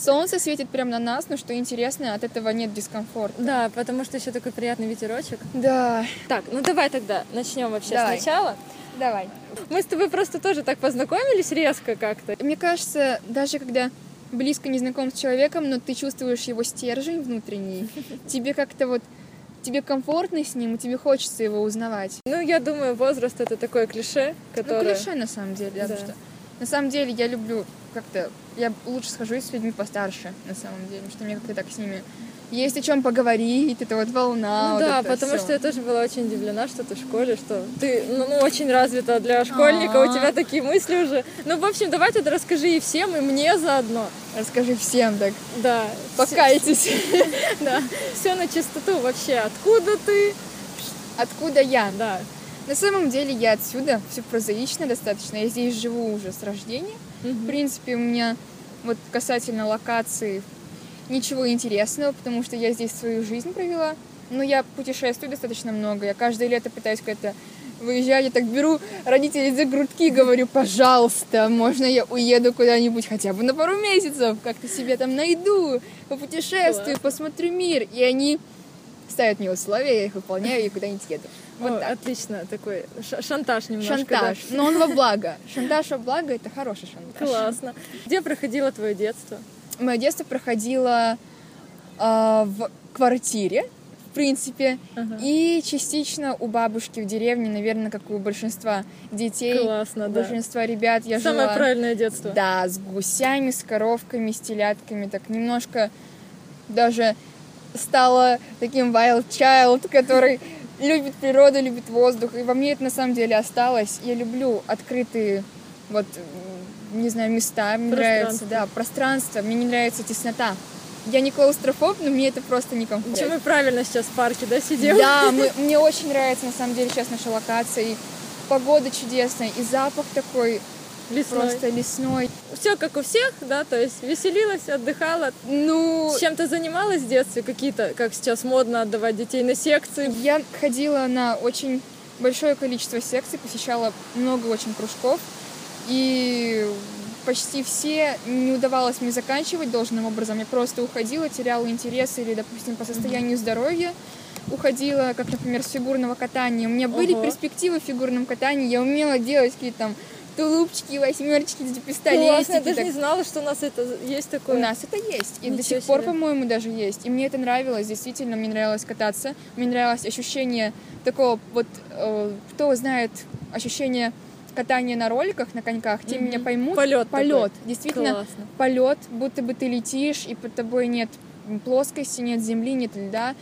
солнце светит прямо на нас, но что интересно, от этого нет дискомфорта. Да, потому что еще такой приятный ветерочек. Да. Так, ну давай тогда начнем вообще Давай. сначала. Давай. Мы с тобой просто тоже так познакомились резко как-то. Мне кажется, даже когда близко не знаком с человеком, но ты чувствуешь его стержень внутренний, тебе как-то вот тебе комфортно с ним, и тебе хочется его узнавать. Ну, я думаю, возраст это такое клише, которое... Ну, клише на самом деле, да, Да. потому что на самом деле я люблю как-то, я лучше схожусь с людьми постарше, на самом деле, потому что мне как-то так с ними есть о чем поговорить, это вот волна. Ну вот да, потому всё. что я тоже была очень удивлена, что ты в школе, что ты ну, ну, очень развита для школьника, у А. тебя такие мысли уже. Ну, в общем, давай тогда расскажи и всем, и мне заодно. Расскажи всем так, Да, покайтесь. да, все на чистоту вообще. Откуда ты? Откуда я? Да. На самом деле я отсюда, все прозаично достаточно, я здесь живу уже с рождения. В принципе, у меня вот касательно локации ничего интересного, потому что я здесь свою жизнь провела. Но я путешествую достаточно много. Я каждое лето пытаюсь куда-то выезжать. Я так беру родителей за грудки и говорю, пожалуйста, можно я уеду куда-нибудь хотя бы на пару месяцев, как-то себе там найду, попутешествую, посмотрю мир. И они ставят мне условия, я их выполняю и куда-нибудь еду. Вот О, так. Отлично, такой ша- шантаж немножко. Шантаж. Но он во благо. Шантаж во благо это хороший да. шантаж. Классно. Где проходило твое детство? Мое детство проходило а, в квартире, в принципе, Ага. и частично у бабушки в деревне, наверное, как у большинства детей, Классно, у да. большинства ребят. Я Самое жила, правильное детство. да, с гусями, с коровками, с телятками, так немножко даже стала таким wild child, который любит природу, любит воздух. И во мне это на самом деле осталось. Я люблю открытые вот не знаю, места. Мне нравится, да, пространство. Мне не нравится теснота. Я не клаустрофоб, но мне это просто некомфортно. Чем мы правильно сейчас в парке, да, сидим? Да, мы- мне очень нравится на самом деле сейчас наша локация. И погода чудесная, и запах такой Лесной. просто лесной. Все как у всех, да, то есть веселилась, отдыхала. Ну, Чем ты занималась в детстве? Какие-то, как сейчас модно отдавать детей на секции? Я ходила на очень большое количество секций, посещала много очень кружков, и почти все не удавалось мне заканчивать должным образом. Я просто уходила, теряла интерес или, допустим, по состоянию здоровья уходила, как, например, с фигурного катания. У меня были Ого. перспективы в фигурном катании, я умела делать какие-то там тулупчики, восьмерочки, эти Классно, пистолетики. я даже так. не знала, что у нас это есть У такое. нас это есть. И до Ничего сих пор, себе. по-моему, даже есть. И мне это нравилось, действительно, мне нравилось кататься. Мне нравилось ощущение такого вот, э, кто знает, ощущение катания на роликах, на коньках, те Мгм. меня поймут. Полет Полет. такой. Действительно, Классно. полет, будто бы ты летишь, и под тобой нет плоскости, нет земли, нет льда.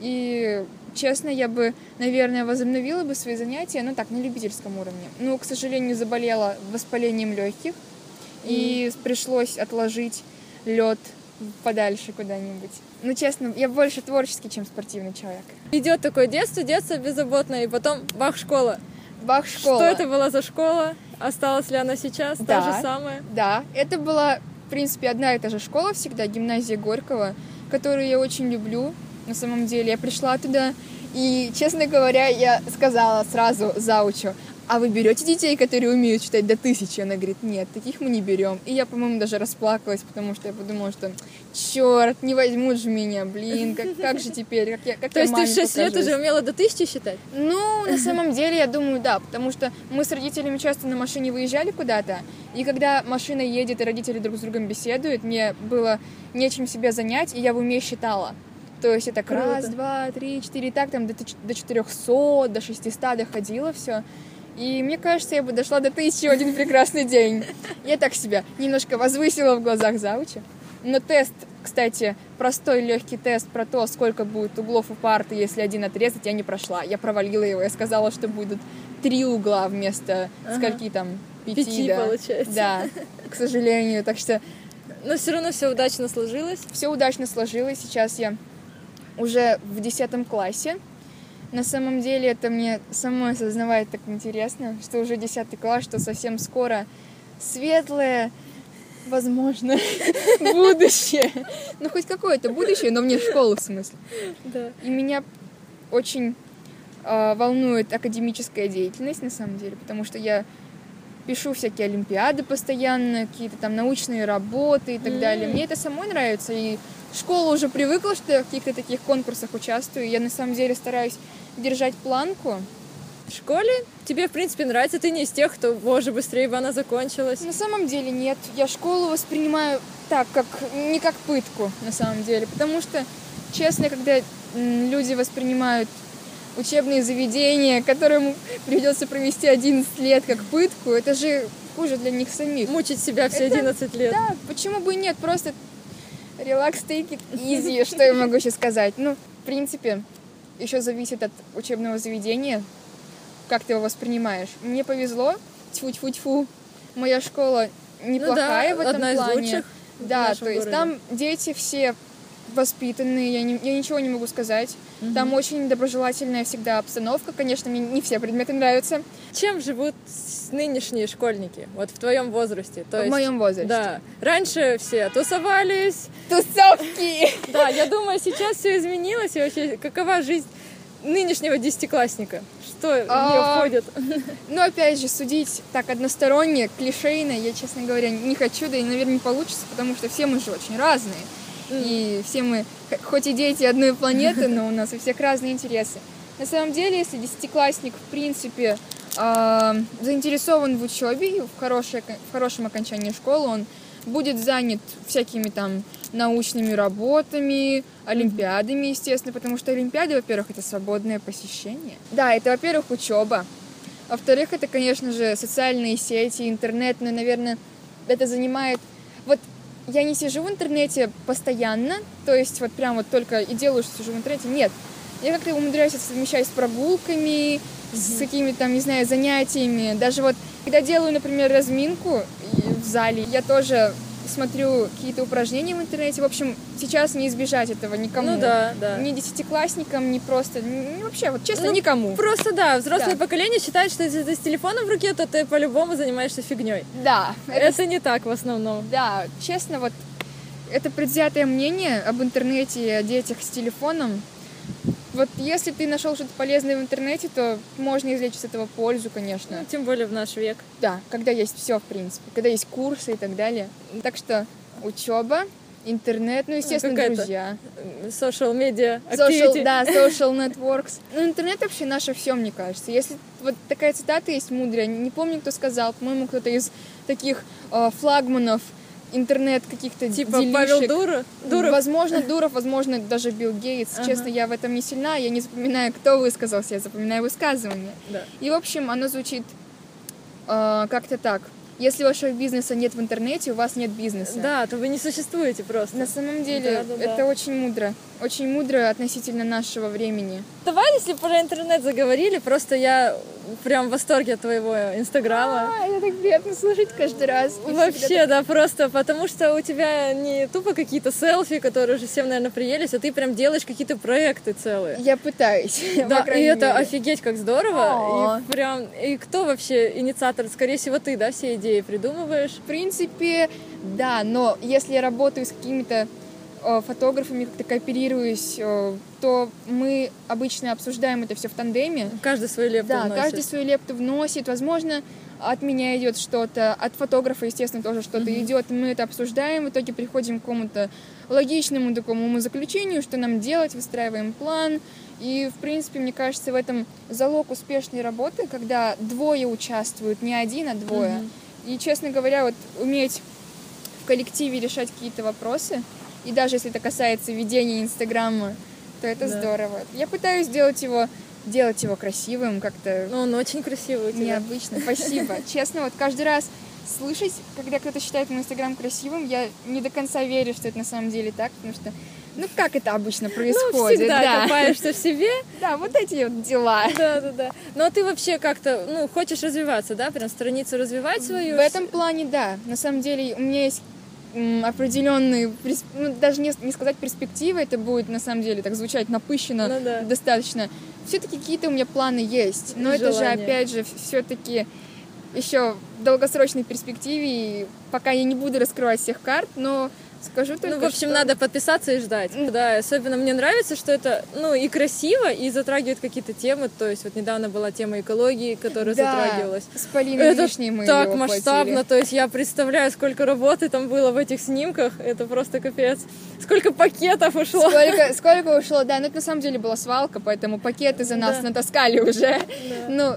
И честно, я бы, наверное, возобновила бы свои занятия, но так, на любительском уровне. Но, к сожалению, заболела воспалением легких, и пришлось отложить лед подальше куда-нибудь. Ну, честно, я больше творческий, чем спортивный человек. Идет такое детство, детство беззаботное, и потом бах, школа. Бах, школа. Что это была за школа? Осталась ли она сейчас? Да. Та же самая? Да, это была, в принципе, одна и та же школа всегда, гимназия Горького, которую я очень люблю. На самом деле, я пришла туда, и, честно говоря, я сказала сразу заучу, а вы берете детей, которые умеют читать до тысячи? Она говорит, нет, таких мы не берем. И я, по-моему, даже расплакалась, потому что я подумала, что черт, не возьмут же меня, блин, как, как же теперь, как я, как То я есть ты в маме 6 лет покажусь?» уже умела до тысячи считать? Ну, на самом деле, я думаю, да, потому что мы с родителями часто на машине выезжали куда-то, и когда машина едет, и родители друг с другом беседуют, мне было нечем себя занять, и я в уме считала. То есть это Круто. раз, два, три, четыре, и так там до, до 400, до 600 доходило все. И мне кажется, я бы дошла до тысячи в один прекрасный день. Я так себя немножко возвысила в глазах заучи. Но тест, кстати, простой легкий тест про то, сколько будет углов у парты, если один отрезать, я не прошла. Я провалила его. Я сказала, что будут три угла вместо Ага. скольки там? Пяти, Пяти, да. получается. Да, к сожалению. Так что Но все равно все удачно сложилось. все удачно сложилось. Сейчас я уже в десятом классе. На самом деле это мне самой осознавать так интересно, что уже десятый класс, что совсем скоро светлое, возможно, будущее. Ну, хоть какое-то будущее, но мне в школу в смысле. Да. И меня очень э, волнует академическая деятельность, на самом деле, потому что я пишу всякие олимпиады постоянно, какие-то там научные работы и так далее. Мне это самой нравится, и школа уже привыкла, что я в каких-то таких конкурсах участвую. Я на самом деле стараюсь держать планку. В школе тебе, в принципе, нравится, ты не из тех, кто, боже, быстрее бы она закончилась. На самом деле нет. Я школу воспринимаю так, как не как пытку, на самом деле. Потому что, честно, когда люди воспринимают учебные заведения, которым придется провести 11 лет как пытку, это же хуже для них самих. Мучить себя все Это- 11 лет. Да, почему бы и нет? Просто релакс, take it easy, что я могу сейчас сказать. Ну, в принципе, еще зависит от учебного заведения, как ты его воспринимаешь. Мне повезло, тьфу-тьфу-тьфу, моя школа неплохая Ну да, в этом одна из плане. лучших в Да, то есть городе. там дети все воспитанные, я, не- я ничего не могу сказать. Там очень доброжелательная всегда обстановка. Конечно, мне не все предметы нравятся. Чем живут нынешние школьники? Вот в твоем возрасте. То в есть, моем возрасте. Да. Раньше все тусовались. Тусовки! Да, я думаю, сейчас все изменилось. И вообще, какова жизнь нынешнего десятиклассника? Что в нее входит? Но опять же, судить так односторонне, клишейно, я, честно говоря, не хочу, да и, наверное, не получится, потому что все мы же очень разные. И все мы, хоть и дети одной планеты, но у нас у всех разные интересы. На самом деле, если десятиклассник, в принципе, а, заинтересован в учебе и в, хорошей, в хорошем окончании школы, он будет занят всякими там научными работами, олимпиадами, естественно, потому что олимпиады, во-первых, это свободное посещение. Да, это, во-первых, учеба. Во-вторых, это, конечно же, социальные сети, интернет, но, наверное, это занимает... Вот я не сижу в интернете постоянно, то есть вот прям вот только и делаю, что сижу в интернете. Нет. Я как-то умудряюсь это совмещать с прогулками, с какими-то там, не знаю, занятиями. Даже вот, когда делаю, например, разминку в зале, я тоже смотрю какие-то упражнения в интернете. В общем, сейчас не избежать этого никому. Ну да, да. Ни десятиклассникам, ни просто... ни вообще, вот честно, Ну, никому. Просто да, взрослое Да. поколение считает, что если ты с телефоном в руке, то ты по-любому занимаешься фигней. Да, Это не так в основном. Да, честно, вот это предвзятое мнение об интернете и о детях с телефоном. Вот если ты нашел что-то полезное в интернете, то можно извлечь из этого пользу, конечно. Ну, тем более в наш век. Да, когда есть все, в принципе, когда есть курсы и так далее. Так что учеба, интернет, ну, естественно, какая-то друзья. Social media Social, activity. да, social networks. Ну, интернет вообще наше все, мне кажется. Если вот такая цитата есть мудрая, не помню, кто сказал, по-моему, кто-то из таких э, флагманов интернет каких-то Типа делишек. Павел Дура, Дуров. Возможно, Дуров, возможно, даже Билл Гейтс. Ага. Честно, я в этом не сильна, я не запоминаю, кто высказался, я запоминаю высказывание. Да. И, в общем, оно звучит э, как-то так. Если вашего бизнеса нет в интернете, у вас нет бизнеса. Да, то вы не существуете просто. На самом деле, Да-да-да. это очень мудро. Очень мудро относительно нашего времени. Давай, если про интернет заговорили, просто я прям в восторге от твоего инстаграма. А, это так приятно слушать каждый раз. Вообще, да, просто потому что у тебя не тупо какие-то селфи, которые уже всем, наверное, приелись, а ты прям делаешь какие-то проекты целые. Я пытаюсь. Да, и это офигеть как здорово. И прям, и кто вообще инициатор? Скорее всего, ты, да, все идеи придумываешь. В принципе, да, но если я работаю с какими-то э, фотографами, как-то кооперируюсь, э, то мы обычно обсуждаем это все в тандеме. Каждый свою лепту Да, вносит. каждый свою лепту вносит. Возможно, от меня идет что-то, от фотографа, естественно, тоже что-то идет. Мы это обсуждаем, в итоге приходим к какому-то логичному такому заключению, что нам делать, выстраиваем план. И, в принципе, мне кажется, в этом залог успешной работы, когда двое участвуют, не один, а двое. И, честно говоря, вот уметь в коллективе решать какие-то вопросы, и даже если это касается ведения Инстаграма, то это Да. здорово. Я пытаюсь сделать его, делать его красивым, как-то Ну, он очень красивый у тебя. необычно. Спасибо. Честно, вот каждый раз слышать, когда кто-то считает мой Инстаграм красивым, я не до конца верю, что это на самом деле так, потому что, ну, как это обычно Ну, происходит, всегда да. копаешься в себе. Да, вот эти вот дела. Да, да, да. Но ты вообще как-то, ну, хочешь развиваться, да? Прям страницу развивать свою? В этом плане, да. На самом деле, у меня есть определенные, ну, даже не, не сказать перспективы, это будет на самом деле так звучать напыщенно Ну да. достаточно. Все-таки какие-то у меня планы есть, но это же опять же все-таки еще в долгосрочной перспективе, и пока я не буду раскрывать всех карт, но Скажу только, Ну, в общем, что- надо подписаться и ждать. Да, особенно мне нравится, что это, ну, и красиво, и затрагивает какие-то темы. То есть вот недавно была тема экологии, которая Да, затрагивалась. с Полиной Это Вишней мы так масштабно, воплотили. то есть я представляю, сколько работы там было в этих снимках, это просто капец. Сколько пакетов ушло. Сколько, сколько ушло, да, ну это на самом деле была свалка, поэтому пакеты за нас Да. натаскали уже. Ну,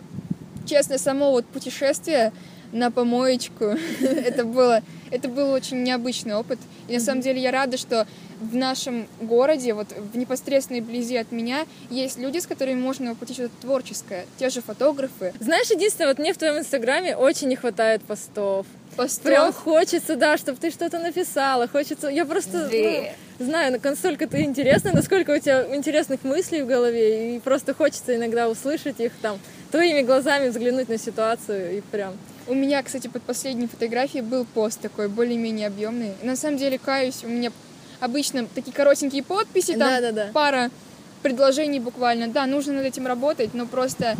честно, само вот путешествие на помоечку, это было, это был очень необычный опыт. И на самом деле я рада, что в нашем городе, вот в непосредственной близи от меня, есть люди, с которыми можно воплотить что-то творческое. Те же фотографы, Знаешь, единственное, вот мне в твоем инстаграме очень не хватает постов. Прям постов. хочется, да, чтобы ты что-то написала. Хочется. Я просто Да. ну, знаю, насколько ты интересна, насколько у тебя интересных мыслей в голове. И просто хочется иногда услышать их там, твоими глазами взглянуть на ситуацию и прям. У меня, кстати, под последней фотографией был пост такой, более-менее объемный. На самом деле, каюсь, у меня обычно такие коротенькие подписи, там Да-да-да. пара предложений буквально. Да, нужно над этим работать, но просто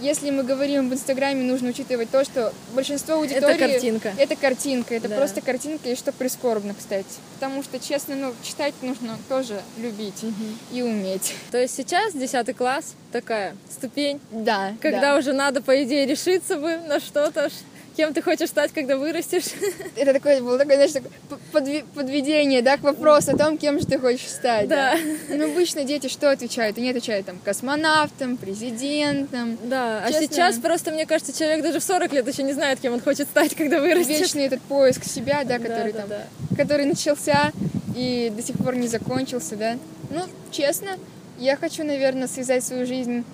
если мы говорим об Инстаграме, нужно учитывать то, что большинство аудитории... картинка. Это картинка, это Да. просто картинка, и что прискорбно, кстати. Потому что, честно, ну, читать нужно тоже любить и уметь. То есть сейчас 10 класс такая ступень, Да, когда да. уже надо, по идее, решиться бы на что-то, кем ты хочешь стать, когда вырастешь. Это такое было такое, знаешь, такое подви- подведение, да, к вопросу о том, кем же ты хочешь стать. Да. Ну, обычно дети что отвечают? Они отвечают там космонавтом, президентом. Да, а Честно. сейчас просто, мне кажется, человек даже в 40 лет еще не знает, кем он хочет стать, когда вырастет. Вечный этот поиск себя, да, который Да, там, да, который начался и до сих пор не закончился, да. Ну, честно, я хочу, наверное, связать свою жизнь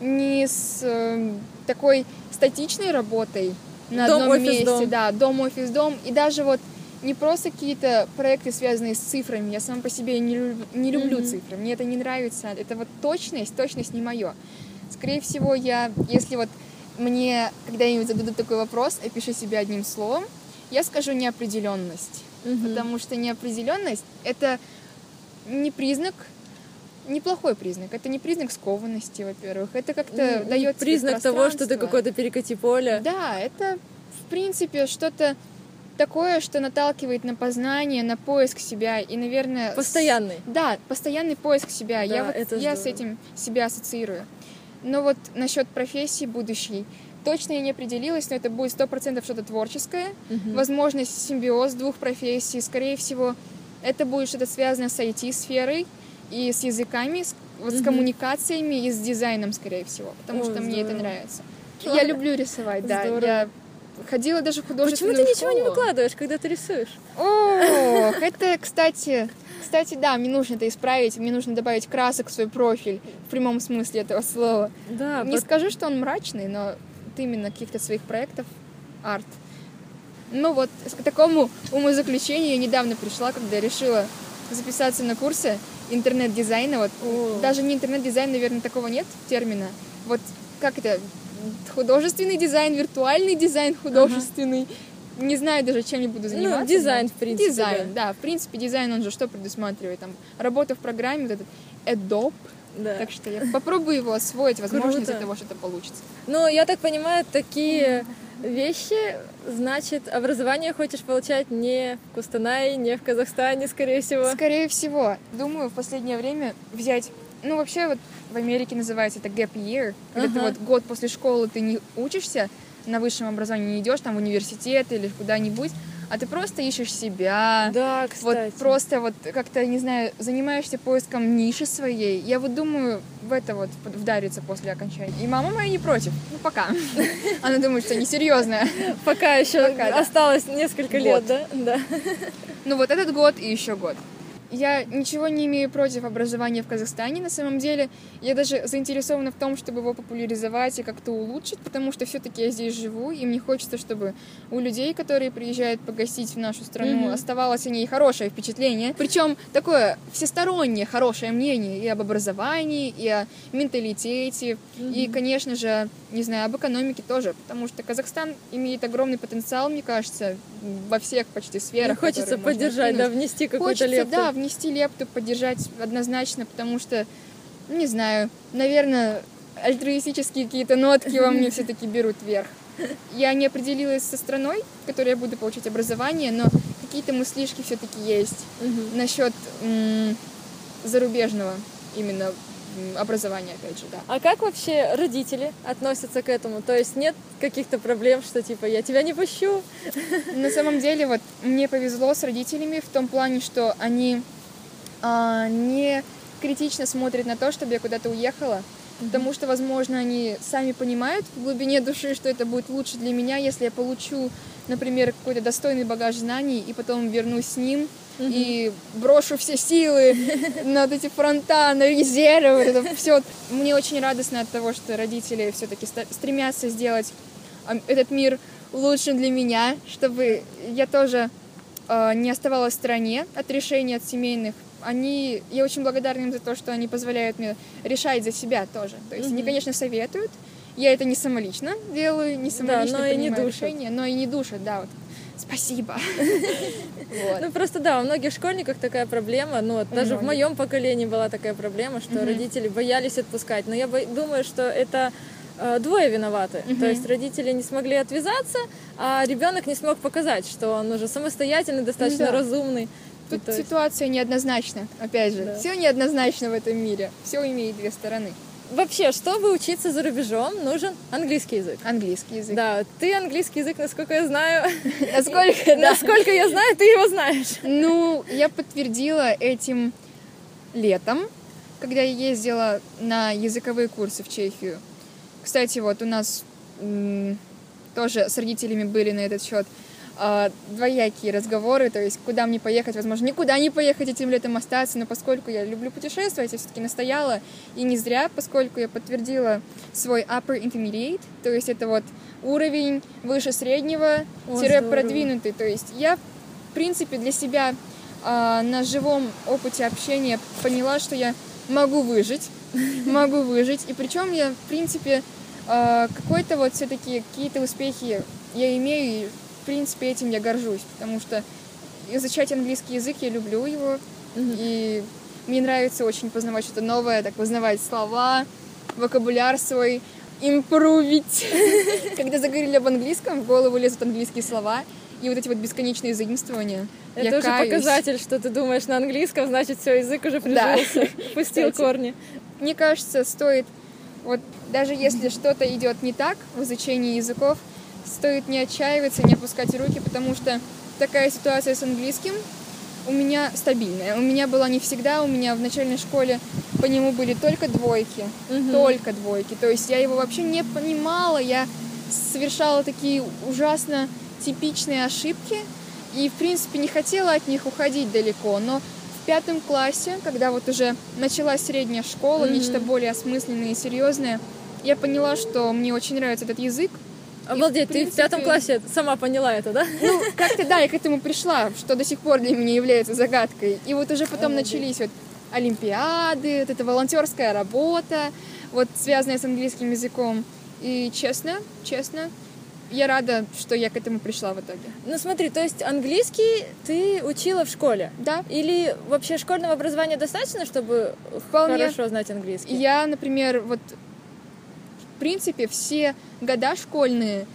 не с э, такой статичной работой на Дом, одном офис, месте, дом. да, дом, офис, дом, и даже вот не просто какие-то проекты, связанные с цифрами. Я сама по себе не, люб- не люблю Мгм. цифры, мне это не нравится. Это вот точность, точность не мое. Скорее всего, я, если вот мне когда-нибудь зададут такой вопрос, опиши себя одним словом, я скажу неопределенность. Мгм. Потому что неопределенность это не признак, неплохой признак. Это не признак скованности, во-первых. Это как-то Ну, дает признак того, что ты какой-то перекати поле. Да, это в принципе что-то такое, что наталкивает на познание, на поиск себя и, наверное, с- Постоянный. да, постоянный поиск себя. я Да, вот, это я с этим себя ассоциирую. Но вот насчет профессии будущей точно я не определилась, но это будет сто процентов что-то творческое. Мгм. Возможно, симбиоз двух профессий. Скорее всего, это будет что-то связанное с IT-сферой и с языками, с, вот с Мгм. коммуникациями и с дизайном, скорее всего, потому Ой, что мне это здорово. нравится. Я люблю рисовать, да. Здорово. Я ходила даже в Почему художественную ты ничего не школу. выкладываешь, когда ты рисуешь? Ох, это, кстати, кстати, да, мне нужно это исправить, мне нужно добавить красок в свой профиль, в прямом смысле этого слова. Да, Не пот- скажу, что он мрачный, но вот именно каких-то своих проектов арт. Ну вот, к такому умозаключению я недавно пришла, когда решила записаться на курсы интернет-дизайна. Вот О. даже не интернет-дизайн, наверное, такого нет термина. Вот как это? Художественный дизайн, виртуальный дизайн художественный. Не знаю даже, чем я буду заниматься. Ну, дизайн, но- в принципе, Дизайн, да. В принципе, дизайн, он же что предусматривает? Там, работа в программе, вот этот Adobe. да. Так что я попробую его освоить, возможно, из Круто. этого что-то получится. Ну, я так понимаю, такие вещи, значит, образование хочешь получать не в Кустанае, не в Казахстане, скорее всего. Скорее всего, думаю, в последнее время взять... Ну, вообще, вот в Америке называется это gap year. Когда ты Ага. вот год после школы ты не учишься, на высшем образовании не идешь, там, в университет или куда-нибудь, а ты просто ищешь себя. Да, Вот кстати. просто вот как-то, не знаю, занимаешься поиском ниши своей. Я вот думаю в это вот вдариться после окончания. И мама моя не против. Ну, пока. Она думает, что несерьезная. Пока еще осталось несколько лет, да? Да. Ну вот этот год и еще год. Я ничего не имею против образования в Казахстане, на самом деле. Я даже заинтересована в том, чтобы его популяризовать и как-то улучшить, потому что все-таки я здесь живу, и мне хочется, чтобы у людей, которые приезжают погостить в нашу страну, Мгм. оставалось о ней хорошее впечатление. Причем такое всестороннее хорошее мнение и об образовании, и о менталитете, и, конечно же, не знаю, об экономике тоже, потому что Казахстан имеет огромный потенциал, мне кажется, во всех почти И сферах. хочется которые можно поддержать, да, внести Хочется, лепту. да, внести лепту, поддержать однозначно, потому что, ну, не знаю, наверное, альтруистические какие-то нотки во мне все-таки берут вверх. Я не определилась со страной, в которой я буду получать образование, но какие-то мыслишки все-таки есть насчет зарубежного именно м, образования, опять же, да. А как вообще родители относятся к этому? То есть нет каких-то проблем, что типа я тебя не пущу? На самом деле, вот мне повезло с родителями в том плане, что они а, не критично смотрят на то, чтобы я куда-то уехала, потому что, возможно, они сами понимают в глубине души, что это будет лучше для меня, если я получу, например, какой-то достойный багаж знаний и потом вернусь с ним и брошу все силы на вот эти фронта, на резервы, это все. Мне очень радостно от того, что родители все-таки стремятся сделать а, этот мир лучше для меня, чтобы я тоже э, не оставалась в стороне от решений, от семейных. Они, я очень благодарна им за то, что они позволяют мне решать за себя тоже. То есть они, Мгм. конечно, советуют. Я это не самолично делаю, не самолично но и не принимаю душат. решения, но и не душат, да, вот. Спасибо. Вот. Ну просто да, у многих школьников такая проблема. Ну вот даже в моем поколении была такая проблема, что родители боялись отпускать. Но я бо- думаю, что это э, двое виноваты. То есть родители не смогли отвязаться, а ребенок не смог показать, что он уже самостоятельный, достаточно Да. разумный. Тут есть- ситуация неоднозначна, опять же. Да. Все неоднозначно в этом мире. Все имеет две стороны. Вообще, чтобы учиться за рубежом, нужен английский язык. Английский язык. Да, ты английский язык, насколько я знаю, Насколько, насколько я знаю, ты его знаешь. Ну, я подтвердила этим летом, когда я ездила на языковые курсы в Чехию. Кстати, вот у нас тоже с родителями были на этот счет а, двоякие разговоры, то есть куда мне поехать, возможно, никуда не поехать этим летом остаться, но поскольку я люблю путешествовать, я все-таки настояла, и не зря, поскольку я подтвердила свой upper intermediate, то есть это вот уровень выше среднего, О, тире здорово. продвинутый, то есть я, в принципе, для себя а, на живом опыте общения поняла, что я могу выжить, могу выжить, и причем я, в принципе, а, какой-то вот все-таки какие-то успехи я имею, и, принципе, этим я горжусь, потому что изучать английский язык я люблю его, и мне нравится очень познавать что-то новое, так познавать слова, вокабуляр свой, импровить. Когда заговорили об английском, в голову лезут английские слова, и вот эти вот бесконечные заимствования. Это я уже каюсь. показатель, что ты думаешь на английском, значит, все, язык уже Да. прижился, пустил Кстати. корни. Мне кажется, стоит, вот даже если что-то идет не так в изучении языков, стоит не отчаиваться, не опускать руки, потому что такая ситуация с английским у меня стабильная. У меня была не всегда, у меня в начальной школе по нему были только двойки, Мгм. только двойки. То есть я его вообще не понимала, я совершала такие ужасно типичные ошибки и, в принципе, не хотела от них уходить далеко, но в пятом классе, когда вот уже началась средняя школа, Мгм. нечто более осмысленное и серьезное, я поняла, что мне очень нравится этот язык. Обалдеть, в ты в пятом принципе- классе сама поняла это, да? Ну, как-то да, я к этому пришла, что до сих пор для меня является загадкой. И вот уже потом Обалдеть. начались вот олимпиады, вот эта волонтерская работа, вот связанная с английским языком. И честно, честно, я рада, что я к этому пришла в итоге. Ну смотри, то есть английский ты учила в школе? Да, Или вообще школьного образования достаточно, чтобы Вполне. хорошо знать английский? я, например, вот в принципе все года школьные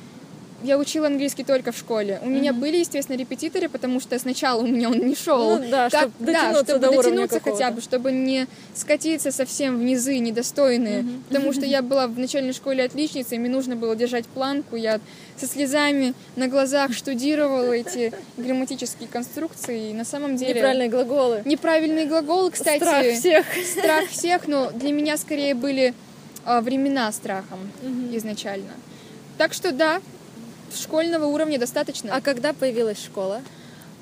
я учила английский только в школе. У меня были, естественно, репетиторы, потому что сначала у меня он не шел. Ну да, Как- чтоб дотянуться чтобы до дотянуться хотя бы, чтобы не скатиться совсем в низы недостойные. Мгм. Потому что я была в начальной школе отличницей, мне нужно было держать планку. Я со слезами на глазах штудировала эти грамматические конструкции. И на самом деле... Неправильные глаголы. Неправильные глаголы, кстати. Страх всех. Страх всех, но для меня скорее были времена страхом Мгм. изначально. Так что да, школьного уровня достаточно. А когда появилась школа?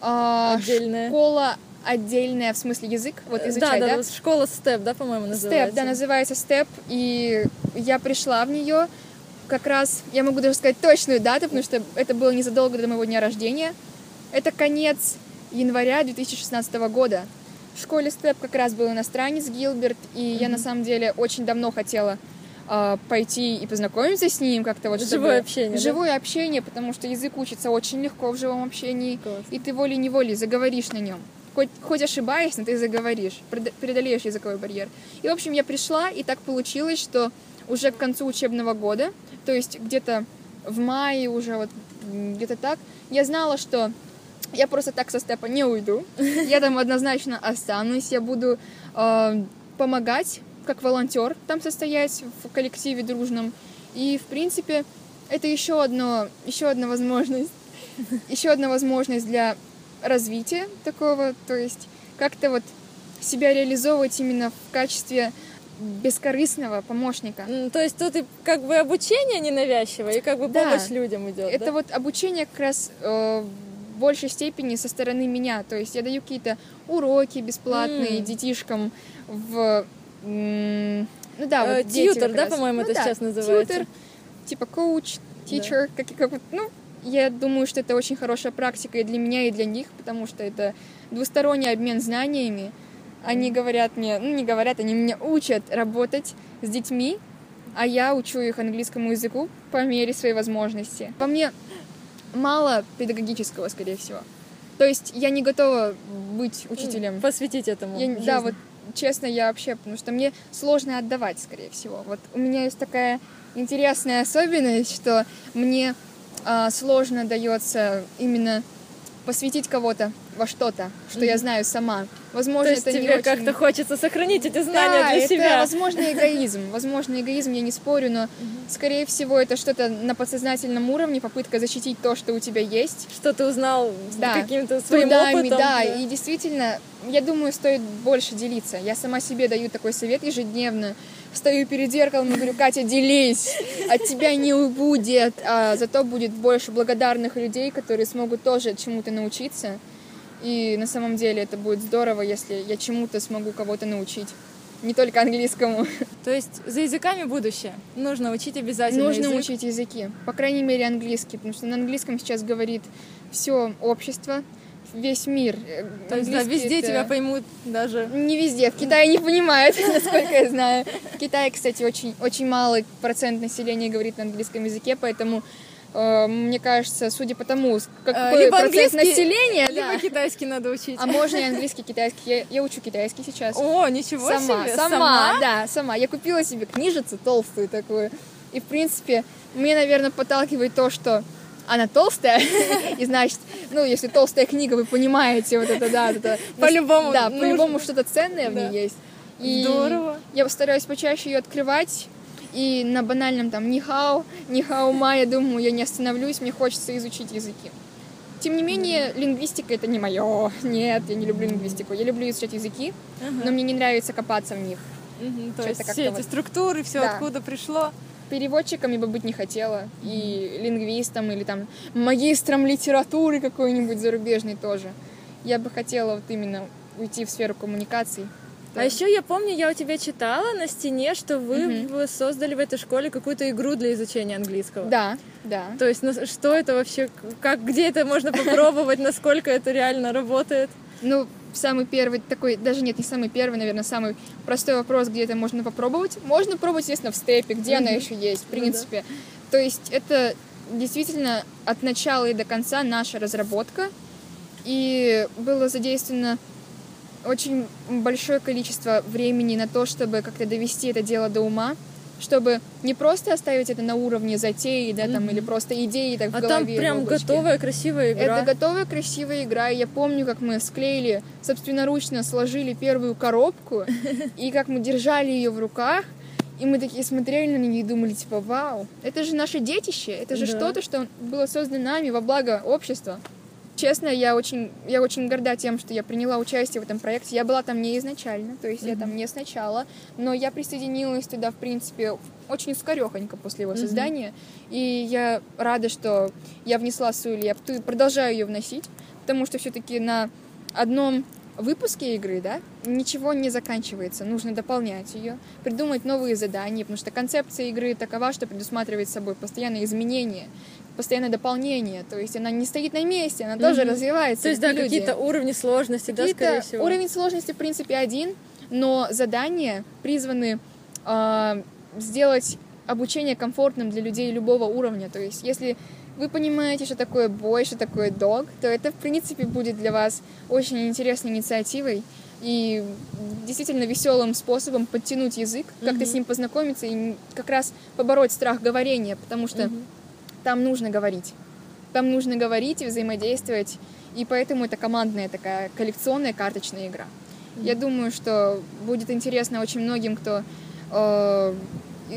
А, отдельная? Школа отдельная, в смысле язык, вот изучать, да, да? да, школа степ, да, по-моему, Степ, называется. да, называется степ, и я пришла в нее как раз, я могу даже сказать точную дату, потому что это было незадолго до моего дня рождения. Это конец января 2016 года. В школе степ как раз был иностранец Гилберт, и я на самом деле очень давно хотела а, пойти и познакомиться с ним как-то вот чтобы- Живое общение, да? Живое общение, потому что язык учится очень легко в живом общении, Класс. и ты волей-неволей заговоришь на нем. Хоть, хоть ошибаясь, но ты заговоришь, преодолеешь языковой барьер. И, в общем, я пришла, и так получилось, что уже к концу учебного года, то есть где-то в мае уже вот где-то так, я знала, что я просто так со степа не уйду. Я там однозначно останусь. Я буду э, помогать как волонтер там состоять в коллективе дружном. И, в принципе, это еще, одно, еще одна возможность. Еще одна возможность для развития такого. То есть как-то вот себя реализовывать именно в качестве бескорыстного помощника. То есть тут и как бы обучение ненавязчивое, и как бы Да. помощь людям идет. Это да? вот обучение как раз э, большей степени со стороны меня. То есть я даю какие-то уроки бесплатные М. детишкам в... ну да, Э, вот дети тьютер, как да, по-моему, Ну это да, сейчас называется? Тьютер, типа коуч, teacher, как, как вот, ну, я думаю, что это очень хорошая практика и для меня, и для них, потому что это двусторонний обмен знаниями. Они говорят мне, ну не говорят, они меня учат работать с детьми, а я учу их английскому языку по мере своей возможности. Во мне мало педагогического, скорее всего. То есть я не готова быть учителем. Посвятить этому. Я- жизнь. да, вот честно, я вообще, потому что мне сложно отдавать, скорее всего. Вот у меня есть такая интересная особенность, что мне а, сложно дается именно посвятить кого-то во что-то, что я знаю сама. Возможно, То есть это не тебе очень... как-то хочется сохранить эти знания Да, для это, себя. возможно, эгоизм. Возможно, эгоизм, я не спорю, но, скорее всего, это что-то на подсознательном уровне, попытка защитить то, что у тебя есть. Что ты узнал Да, каким-то своим трудами, опытом. да, и действительно, я думаю, стоит больше делиться. Я сама себе даю такой совет ежедневно. Стою перед зеркалом и говорю, Катя, делись, от тебя не убудет, а зато будет больше благодарных людей, которые смогут тоже чему-то научиться. И на самом деле это будет здорово, если я чему-то смогу кого-то научить. Не только английскому. То есть за языками будущее. Нужно учить обязательно Нужно язык. учить языки. По крайней мере, английский. Потому что на английском сейчас говорит все общество, весь мир. Э, То есть, да, везде это- тебя поймут даже. Не везде. В Китае не понимают, насколько я знаю. В Китае, кстати, очень, очень малый процент населения говорит на английском языке, поэтому мне кажется, судя по тому, Э, какой либо процент населения, Либо да. китайский надо учить. а можно и английский, китайский. Я, я учу китайский сейчас. О, ничего сама, себе. сама, да, сама. Я купила себе книжицу толстую такую. И, в принципе, мне, наверное, подталкивает то, что она толстая, и значит, ну, если толстая книга, вы понимаете, вот это, да, это... По-любому Да, по-любому что-то ценное в ней есть. И Здорово. я постараюсь почаще ее открывать, и на банальном там нихау, нихау ма, я думаю, я не остановлюсь, мне хочется изучить языки. Тем не менее, лингвистика это не мое. Нет, я не люблю лингвистику. Я люблю изучать языки, но мне не нравится копаться в них. Мгм, То есть все эти вот- структуры, все Да. откуда пришло. Переводчиком я бы быть не хотела. И лингвистом, или там магистром литературы какой-нибудь зарубежной тоже. Я бы хотела вот именно уйти в сферу коммуникаций. А еще я помню, я у тебя читала на стене, что вы в- создали в этой школе какую-то игру для изучения английского. Да, да. То есть, ну, что это вообще, как, где это можно попробовать, насколько это реально работает? Ну, самый первый такой, даже нет, не самый первый, наверное, самый простой вопрос, где это можно попробовать. Можно пробовать, естественно, в степе, где она еще есть, в Ну да. принципе. То есть это действительно от начала и до конца наша разработка. И было задействовано очень большое количество времени на то, чтобы как-то довести это дело до ума, чтобы не просто оставить это на уровне затеи, да, там, или просто идеи так в А там голове. в прям облачке. готовая, красивая игра. Это готовая красивая игра. И я помню, как мы склеили, собственноручно сложили первую коробку, и как мы держали ее в руках, и мы такие смотрели на нее и думали, типа, вау, это же наше детище, это же Да. что-то, что было создано нами во благо общества. Честно, я очень, я очень горда тем, что я приняла участие в этом проекте. Я была там не изначально, то есть я там не сначала, но я присоединилась туда, в принципе, очень скорехонько после его создания. И я рада, что я внесла свою лепту и продолжаю ее вносить, потому что все-таки на одном выпуске игры, да, ничего не заканчивается, нужно дополнять ее, придумать новые задания, потому что концепция игры такова, что предусматривает собой постоянные изменения, постоянное дополнение, то есть она не стоит на месте, она тоже Мгм. развивается. То есть, да, люди. какие-то уровни сложности, да, Какие-то скорее всего. Уровень сложности, в принципе, один, но задания призваны а, сделать обучение комфортным для людей любого уровня. То есть, если вы понимаете, что такое бой, что такое дог, то это, в принципе, будет для вас очень интересной инициативой и действительно веселым способом подтянуть язык, как-то с ним познакомиться и как раз побороть страх говорения, потому что там нужно говорить. Там нужно говорить и взаимодействовать. и поэтому это командная такая коллекционная карточная игра. Я думаю, что будет интересно очень многим, кто э,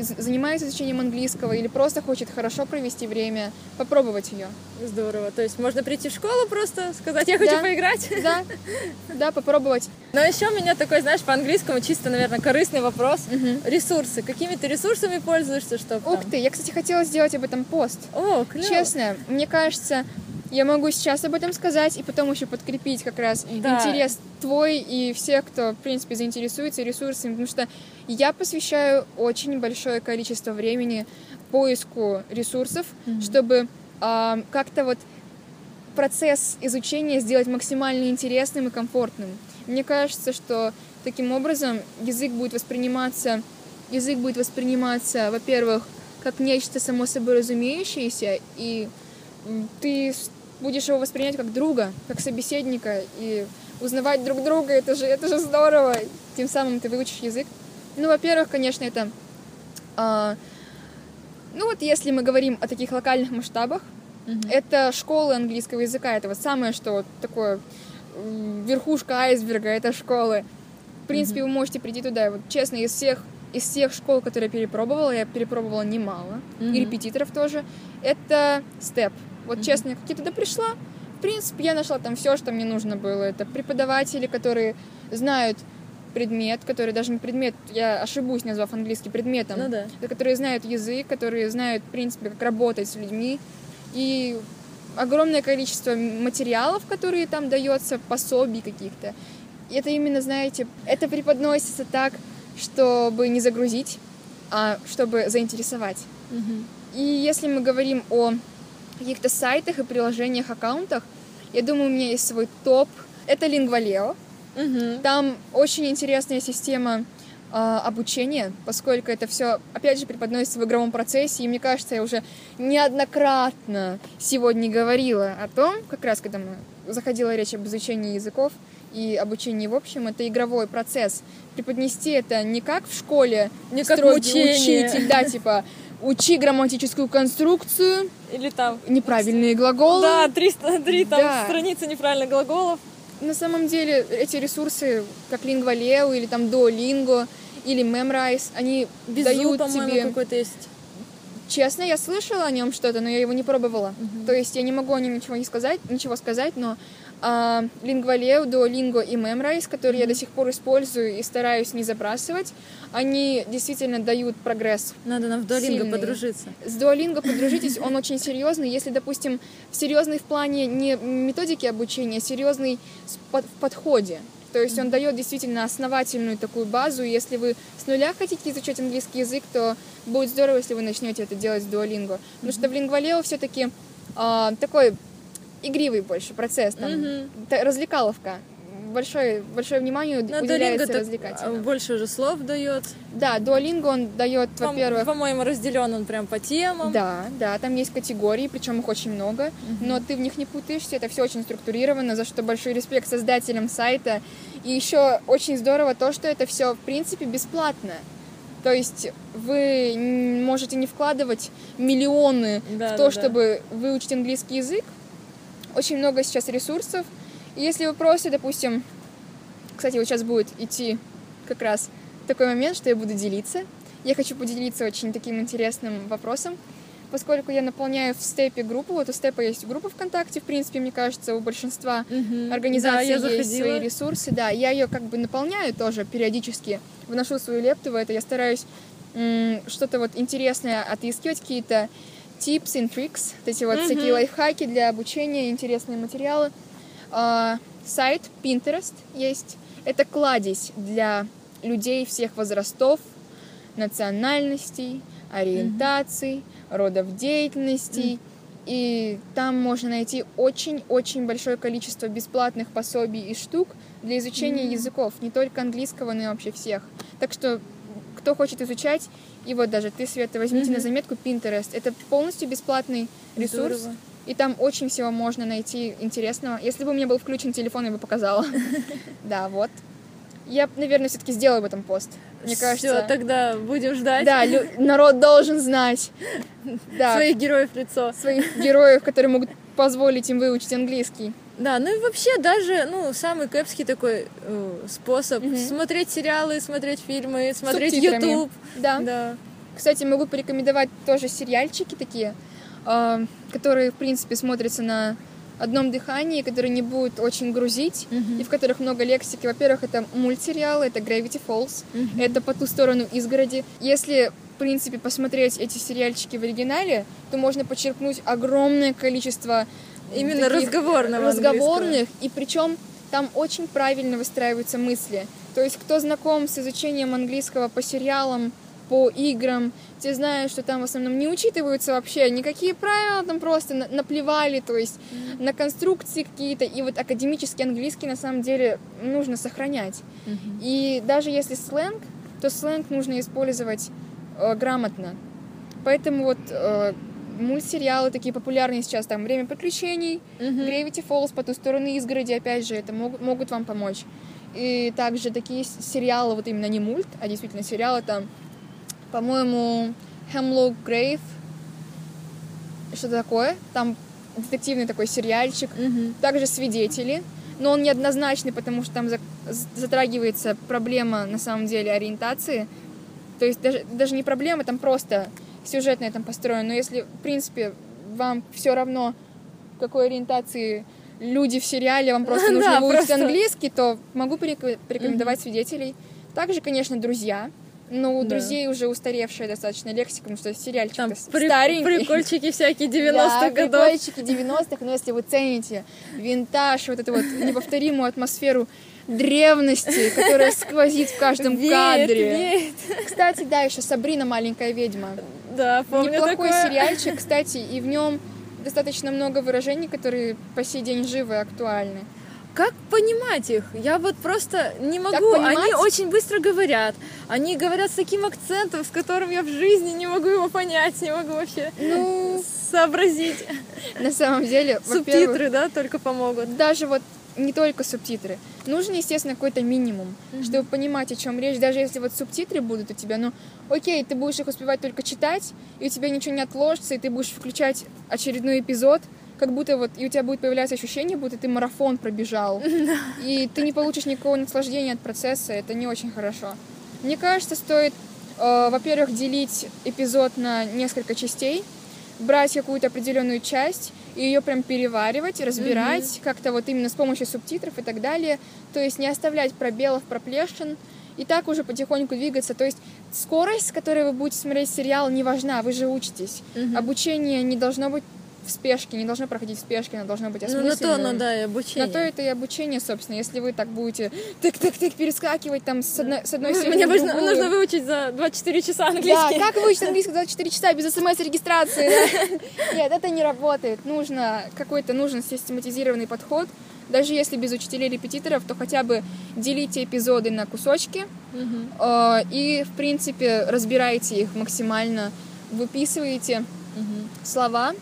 занимается изучением английского или просто хочет хорошо провести время, попробовать ее. Здорово. То есть можно прийти в школу просто, сказать, я хочу Да. поиграть. Да, да, попробовать. Но еще у меня такой, знаешь, по-английскому чисто, наверное, корыстный вопрос. Ресурсы. Какими ты ресурсами пользуешься, чтобы Ух ты, я, кстати, хотела сделать об этом пост. О, клево. Честно, мне кажется, я могу сейчас об этом сказать и потом еще подкрепить как раз Да. интерес твой и всех, кто, в принципе, заинтересуется ресурсами, потому что я посвящаю очень большое количество времени поиску ресурсов, чтобы а, как-то вот процесс изучения сделать максимально интересным и комфортным. Мне кажется, что таким образом язык будет восприниматься, язык будет восприниматься, во-первых, как нечто само собой разумеющееся, и ты будешь его воспринять как друга, как собеседника, и узнавать друг друга, это же, это же здорово. Тем самым ты выучишь язык. Ну, во-первых, конечно, это... а, ну вот если мы говорим о таких локальных масштабах, это школы английского языка, это вот самое, что вот такое верхушка айсберга, это школы. В принципе, вы можете прийти туда. Вот честно, из всех из всех школ, которые я перепробовала, я перепробовала немало, и репетиторов тоже, это степ. Вот честно, я туда пришла, в принципе, я нашла там все, что мне нужно было. Это преподаватели, которые знают предмет, который даже не предмет, я ошибусь, назвав английский предметом, Ну да. которые знают язык, которые знают, в принципе, как работать с людьми. И огромное количество материалов, которые там дается, пособий каких-то. И это именно, знаете, это преподносится так, чтобы не загрузить, а чтобы заинтересовать. И если мы говорим о каких-то сайтах и приложениях, аккаунтах, я думаю, у меня есть свой топ. Это Lingvaleo. Мгм. Там очень интересная система а, обучения, поскольку это все, опять же, преподносится в игровом процессе, и мне кажется, я уже неоднократно сегодня говорила о том, как раз когда мы заходила речь об изучении языков и обучении в общем, это игровой процесс. Преподнести это не как в школе, Не как строгий мучение. учитель, да, типа учи грамматическую конструкцию, Или там... неправильные глаголы. Да, 303 там Да. страницы неправильных глаголов. На самом деле эти ресурсы, как Lingvaleo или там Duolingo или Memrise, они Безу, дают тебе... какой-то есть. Честно, я слышала о нем что-то, но я его не пробовала. То есть я не могу о нем ничего не сказать, ничего сказать, но а, Lingvaleo, Duolingo и Memrise, которые я до сих пор использую и стараюсь не забрасывать, они действительно дают прогресс Надо нам в Duolingo Сильные. подружиться. С Duolingo подружитесь, он очень серьезный. Если, допустим, серьезный в плане не методики обучения, а серьезный в подходе. То есть он дает действительно основательную такую базу. Если вы с нуля хотите изучать английский язык, то будет здорово, если вы начнете это делать с Duolingo. Потому что в Lingvaleo все-таки такой игривый больше процесс, там, та- развлекаловка. Большое, большое внимание Duolingo уделяется развлекательно. больше уже слов дает. Да, Duolingo он дает, По- во-первых, По-моему, разделен он прям по темам. Да, да, там есть категории, причем их очень много, но ты в них не путаешься, это все очень структурировано, за что большой респект создателям сайта. И еще очень здорово то, что это все в принципе бесплатно. То есть вы можете не вкладывать миллионы Да, в то, да, да. чтобы выучить английский язык. Очень много сейчас ресурсов. И если вы просто, допустим, кстати, вот сейчас будет идти как раз такой момент, что я буду делиться. Я хочу поделиться очень таким интересным вопросом. Поскольку я наполняю в степе группу, вот у степа есть группа ВКонтакте, в принципе, мне кажется, у большинства Мгм. организаций Да, есть заходила. свои ресурсы. Да, я ее как бы наполняю тоже периодически, вношу свою лепту в это. Я стараюсь что-то вот интересное отыскивать, какие-то tips and tricks, вот эти вот Мгм. всякие лайфхаки для обучения, интересные материалы. А, сайт Pinterest есть. Это кладезь для людей всех возрастов, национальностей, ориентаций, родов деятельностей. И там можно найти очень-очень большое количество бесплатных пособий и штук для изучения языков, не только английского, но и вообще всех. Так что, кто хочет изучать, и вот даже ты, Света, возьмите на заметку Pinterest. Это полностью бесплатный ресурс. Здорово. И там очень всего можно найти интересного. Если бы у меня был включен телефон, я бы показала. Да, вот. Я, наверное, все-таки сделаю об этом пост. Мне кажется, тогда будем ждать да, лю- народ должен знать. Да, своих героев лицо. своих героев, которые могут позволить им выучить английский. Да, ну и вообще даже, ну, самый кэпский такой э, способ Мгм. смотреть сериалы, смотреть фильмы, смотреть Субтитрами. YouTube. Да. Да. Кстати, могу порекомендовать тоже сериальчики такие, э, которые, в принципе, смотрятся на одном дыхании, которые не будут очень грузить, Мгм. и в которых много лексики. Во-первых, это мультсериалы, это Gravity Falls, Мгм. это «По ту сторону изгороди». Если, в принципе, посмотреть эти сериальчики в оригинале, то можно подчеркнуть огромное количество Именно таких разговорного разговорных, и причем там очень правильно выстраиваются мысли. То есть, кто знаком с изучением английского по сериалам, по играм, те знают, что там в основном не учитываются вообще никакие правила, там просто на- наплевали, то есть на конструкции какие-то, и вот академический английский на самом деле нужно сохранять. Мгм. И даже если сленг, то сленг нужно использовать э, грамотно. Поэтому вот э, мультсериалы такие популярные сейчас, там «Время приключений», Мгм. Gravity Falls, по ту сторону изгороди, опять же, это могут, могут вам помочь. И также такие сериалы, вот именно не мульт, а действительно сериалы, там, по-моему, Hemlock Grave, что такое, там детективный такой сериальчик, Мгм. также «Свидетели», но он неоднозначный, потому что там затрагивается проблема, на самом деле, ориентации. То есть даже, даже не проблема, там просто сюжетное там построено. Но если, в принципе, вам все равно, какой ориентации люди в сериале, вам просто Да, нужно выучить просто. английский, то могу порек- порекомендовать «Свидетелей». Также, конечно, «Друзья». Но у Да. друзей уже устаревшая достаточно лексика, потому что сериальчик Там при- старенький. прикольчики всякие 90-х Да, годов. прикольчики 90-х, но если вы цените винтаж, вот эту вот неповторимую атмосферу древности, которая сквозит в каждом Веет, кадре. веет. Кстати, да, еще Сабрина маленькая ведьма. Да, помню Неплохой такое. сериальчик, кстати, и в нем достаточно много выражений, которые по сей день живы и актуальны. Как понимать их? Я вот просто не могу. Они очень быстро говорят. Они говорят с таким акцентом, с которым я в жизни не могу его понять, не могу вообще Ну, сообразить. на самом деле, Субтитры, да, только помогут. даже вот не только субтитры. Нужен, естественно, какой-то минимум, чтобы понимать, о чем речь. Даже если вот субтитры будут у тебя, ну, окей, ты будешь их успевать только читать, и у тебя ничего не отложится, и ты будешь включать очередной эпизод, как будто вот, и у тебя будет появляться ощущение, будто ты марафон пробежал, и ты не получишь никакого наслаждения от процесса, это не очень хорошо. Мне кажется, стоит, э, во-первых, делить эпизод на несколько частей, брать какую-то определенную часть и ее прям переваривать, разбирать как-то вот именно с помощью субтитров и так далее. То есть не оставлять пробелов, проплешин. И так уже потихоньку двигаться. То есть скорость, с которой вы будете смотреть сериал, не важна, вы же учитесь. Мгм. Обучение не должно быть в спешке, не должно проходить в спешке, оно должно быть Ну, на то, осмысленным. ну да, и обучение. На то это и обучение, собственно. Если вы так будете тык-тык-тык перескакивать там с одной, с одной Мне нужно, нужно выучить за 24 часа Да, английский. как выучить английский за 24 часа без смс-регистрации? да? Нет, это не работает. Нужно какой-то нужен систематизированный подход. Даже если без учителей-репетиторов, то хотя бы делите эпизоды на кусочки э, и, в принципе, разбирайте их максимально. Выписываете слова,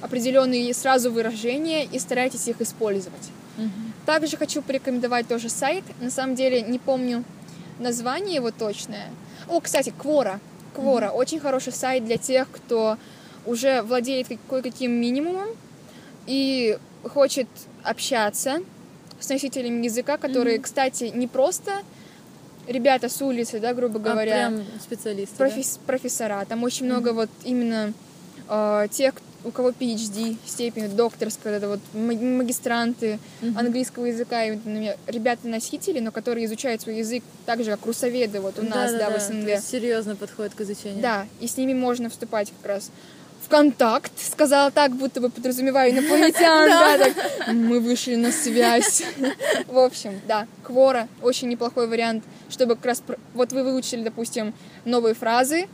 определенные сразу выражения и старайтесь их использовать. Мгм. Также хочу порекомендовать тоже сайт. На самом деле не помню название его точное. О, кстати, Квора. Квора. Очень хороший сайт для тех, кто уже владеет как- кое-каким минимумом и хочет общаться с носителями языка, которые, кстати, не просто ребята с улицы, да, грубо А говоря, прям специалисты. да? профес- профессора. Там очень много вот именно э, тех, у кого PhD, степень докторская, это вот ма- магистранты Мгм. английского языка, и, например, ребята-носители, но которые изучают свой язык так же, как русоведы вот у нас, да, в то СНГ. серьезно подходит к изучению. Да, и с ними можно вступать как раз в контакт, сказала так, будто бы подразумевая инопланетян, да, так, мы вышли на связь. В общем, да, Квора очень неплохой вариант, чтобы как раз, вот вы выучили, допустим, новые фразы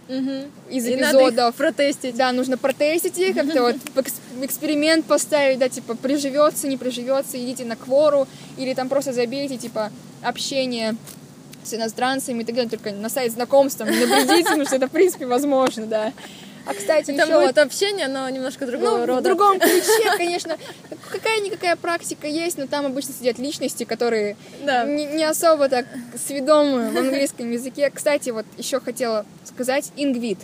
из эпизодов, протестить. да, нужно протестить их, как-то вот эксперимент поставить, да, типа, приживется, не приживется, идите на квору, или там просто забейте, типа, общение с иностранцами и так далее, только на сайт знакомств там не набредите, потому что это, в принципе, возможно, да. А, кстати, Там еще будет общение, но немножко другого ну, рода. в другом ключе, конечно, какая-никакая практика есть, но там обычно сидят личности, которые Да. не, не особо так сведомы в английском языке. Кстати, вот еще хотела сказать, Ингвид.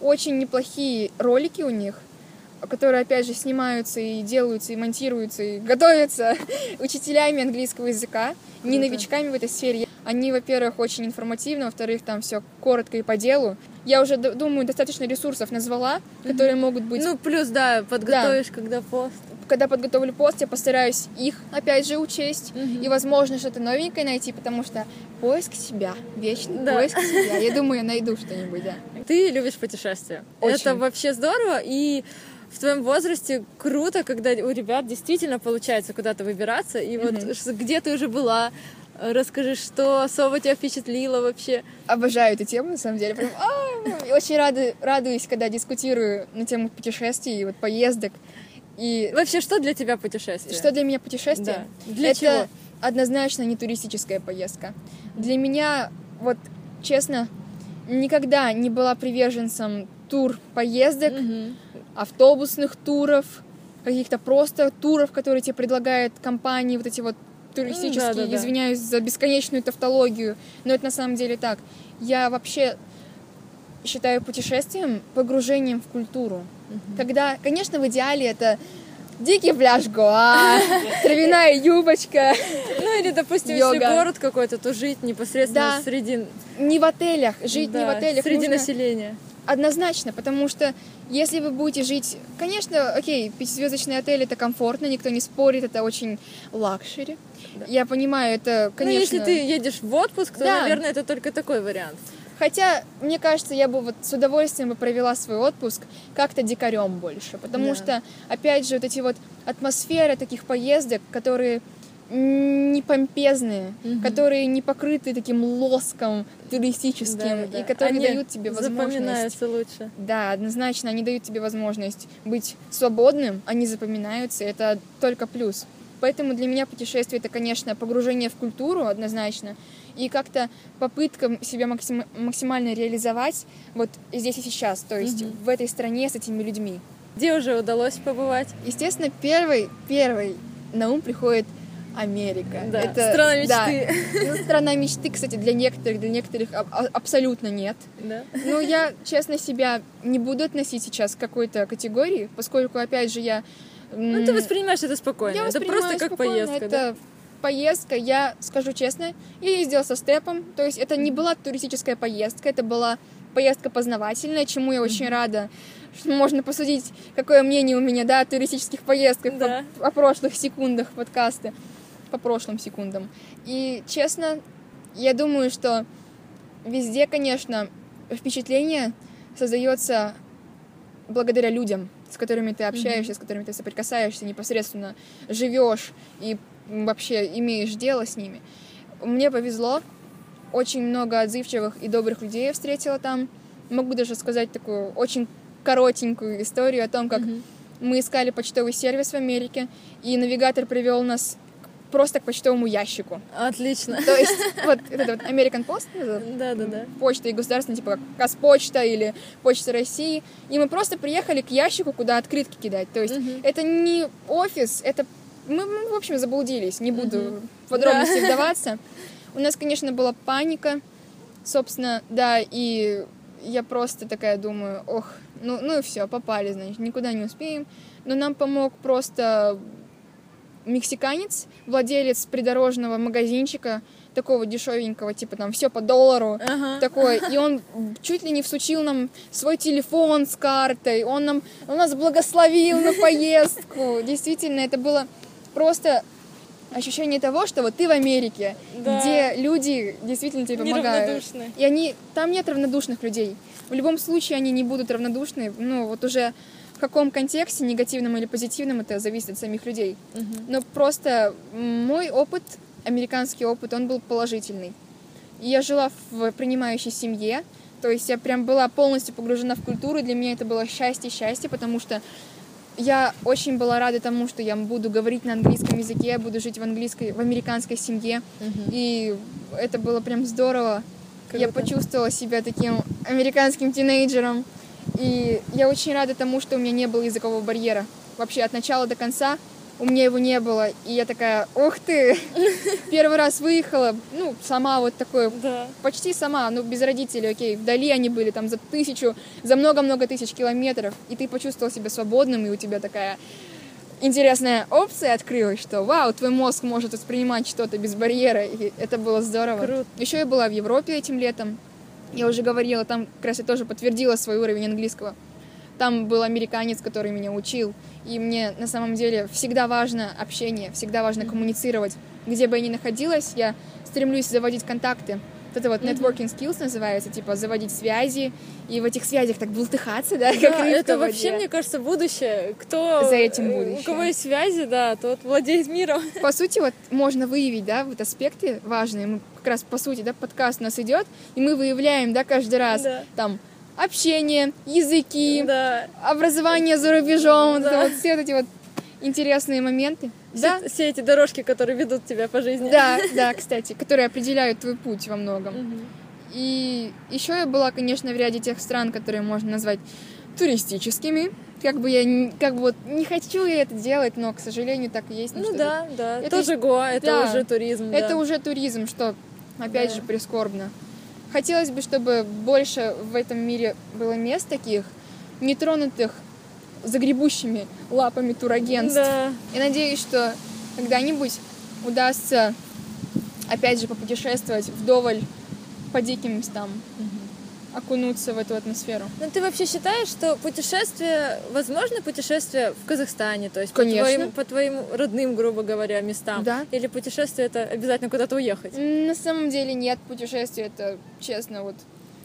Очень неплохие ролики у них. которые, опять же, снимаются и делаются, и монтируются, и готовятся учителями английского языка, не Круто. новичками в этой сфере. Они, во-первых, очень информативны, во-вторых, там все коротко и по делу. Я уже, думаю, достаточно ресурсов назвала, которые могут быть Ну, плюс, да, подготовишь, когда пост. когда подготовлю пост, я постараюсь их, опять же, учесть. Мгм. И, возможно, что-то новенькое найти, потому что поиск себя, вечный Да. поиск себя. Я думаю, я найду что-нибудь, да. Ты любишь путешествия. Очень. Это вообще здорово, и в твоем возрасте круто, когда у ребят действительно получается куда-то выбираться. И вот Мгм. ш- где ты уже была, расскажи, что особо тебя впечатлило вообще. Обожаю эту тему, на самом деле. Прям, а, очень рады, радуюсь, когда дискутирую на тему путешествий и вот поездок. И Вообще, что для тебя путешествие? что для меня путешествие? Да. Для это чего? однозначно не туристическая поездка. Для меня, вот честно, никогда не была приверженцем тур поездок, Мгм. автобусных туров, каких-то просто туров, которые тебе предлагает компании, вот эти вот туристические, Ну, да-да-да. извиняюсь за бесконечную тавтологию, но это на самом деле так. Я вообще считаю путешествием погружением в культуру. Когда, конечно, в идеале это дикий пляж Гоа, травяная юбочка, Ну или, допустим, Йога. если город какой-то, то жить непосредственно Да. среди, не в отелях, жить не в да, отелях. среди нужно- населения. Однозначно, потому что если вы будете жить... Конечно, окей, пятизвездочный отель — это комфортно, никто не спорит, это очень luxury. Я понимаю, это, конечно... Ну, если ты едешь в отпуск, то, Да. наверное, это только такой вариант. Хотя, мне кажется, я бы вот с удовольствием бы провела свой отпуск как-то дикарем больше, потому Да. что, опять же, вот эти вот атмосферы таких поездок, которые не помпезные, Мгм. которые не покрыты таким лоском туристическим, Да-да-да. и которые Они дают тебе возможность запоминаются лучше. Да, однозначно, они дают тебе возможность быть свободным, они запоминаются, это только плюс. Поэтому для меня путешествие это, конечно, погружение в культуру однозначно, и как-то попытка себя максим- максимально реализовать вот здесь и сейчас, то есть Мгм. в этой стране с этими людьми. Где уже удалось побывать? Естественно, первый, первый на ум приходит Америка. Да, Это- страна да. мечты. Ну, страна мечты, кстати, для некоторых, для некоторых а- абсолютно нет. Да. Ну, я, честно, себя не буду относить сейчас к какой-то категории, поскольку, опять же, я... Ну, ты воспринимаешь это спокойно. я это просто как спокойно, поездка, да? Поездка, я скажу честно, я ездила со степом, то есть это не была туристическая поездка, это была поездка познавательная, чему я очень рада. Что можно посудить, какое мнение у меня, да, о туристических поездках Да. по, о прошлых секундах подкаста, по прошлым секундам. И, честно, я думаю, что везде, конечно, впечатление создается благодаря людям, с которыми ты общаешься, с которыми ты соприкасаешься, непосредственно живешь и вообще имеешь дело с ними. Мне повезло, очень много отзывчивых и добрых людей я встретила там. Могу даже сказать такую очень коротенькую историю о том, как Мгм. мы искали почтовый сервис в Америке, и навигатор привел нас просто к почтовому ящику. Отлично. То есть вот это вот American Post, Да, да, да. почта и государственная, типа как Казпочта или Почта России. И мы просто приехали к ящику, куда открытки кидать. То есть Мгм. это не офис, это... Мы, мы, в общем, заблудились, не буду в подробности Да. вдаваться. У нас, конечно, была паника, собственно, да, и я просто такая думаю, ох, ну, ну и все, попали, значит, никуда не успеем. Но нам помог просто мексиканец, владелец придорожного магазинчика, такого дешевенького, типа там все по доллару, Ага. такой, и он чуть ли не всучил нам свой телефон с картой, он нам, он нас благословил на поездку. Действительно, это было просто ощущение того, что вот ты в Америке, Да. где люди действительно тебе помогают. И они, там нет равнодушных людей. В любом случае они не будут равнодушны, ну вот уже в каком контексте, негативном или позитивном, это зависит от самих людей. Мгм. Но просто мой опыт, американский опыт, он был положительный. Я жила в принимающей семье, то есть я прям была полностью погружена в культуру, для меня это было счастье-счастье, потому что я очень была рада тому, что я буду говорить на английском языке, я буду жить в английской, в американской семье, Мгм. и это было прям здорово. Я Круто. почувствовала себя таким американским тинейджером, и я очень рада тому, что у меня не было языкового барьера. Вообще от начала до конца у меня его не было, и я такая, ух ты, первый раз выехала, ну, сама вот такое, Да. почти сама, ну, без родителей, окей, вдали они были там за тысячу, за много-много тысяч километров, и ты почувствовал себя свободным, и у тебя такая интересная опция открылась, что вау, твой мозг может воспринимать что-то без барьера, и это было здорово. Круто. Еще я была в Европе этим летом, я уже говорила, там как раз я тоже подтвердила свой уровень английского. Там был американец, который меня учил, и мне на самом деле всегда важно общение, всегда важно коммуницировать. Где бы я ни находилась, я стремлюсь заводить контакты. Вот это вот networking skills называется, типа заводить связи, и в этих связях так бултыхаться, да, как Да, это вообще, мне кажется, будущее. Кто За этим э, будущее. У кого есть связи, да, тот владеет миром. По сути, вот можно выявить, да, вот аспекты важные. Мы как раз, по сути, да, подкаст у нас идет, и мы выявляем, да, каждый раз Да. там общение, языки, Да. образование за рубежом, Да. вот все вот эти вот интересные моменты. Да, Все, все эти дорожки, которые ведут тебя по жизни. да, да, кстати, которые определяют твой путь во многом. И еще я была, конечно, в ряде тех стран, которые можно назвать туристическими. Как бы я как бы вот не хочу я это делать, но, к сожалению, так и есть. Ну что да, да. Это Тоже Гоа, это да. уже туризм. Это да. уже туризм, что, опять Да. же, прискорбно. Хотелось бы, чтобы больше в этом мире было мест таких, нетронутых загребущими лапами турагентств. Да. И надеюсь, что когда-нибудь удастся, опять же, попутешествовать вдоволь по диким местам, окунуться в эту атмосферу. Ну ты вообще считаешь, что путешествие, возможно путешествие в Казахстане, то есть Конечно. По, твоим, по твоим родным, грубо говоря, местам? Да. Или путешествие это обязательно куда-то уехать? На самом деле нет путешествия, это честно вот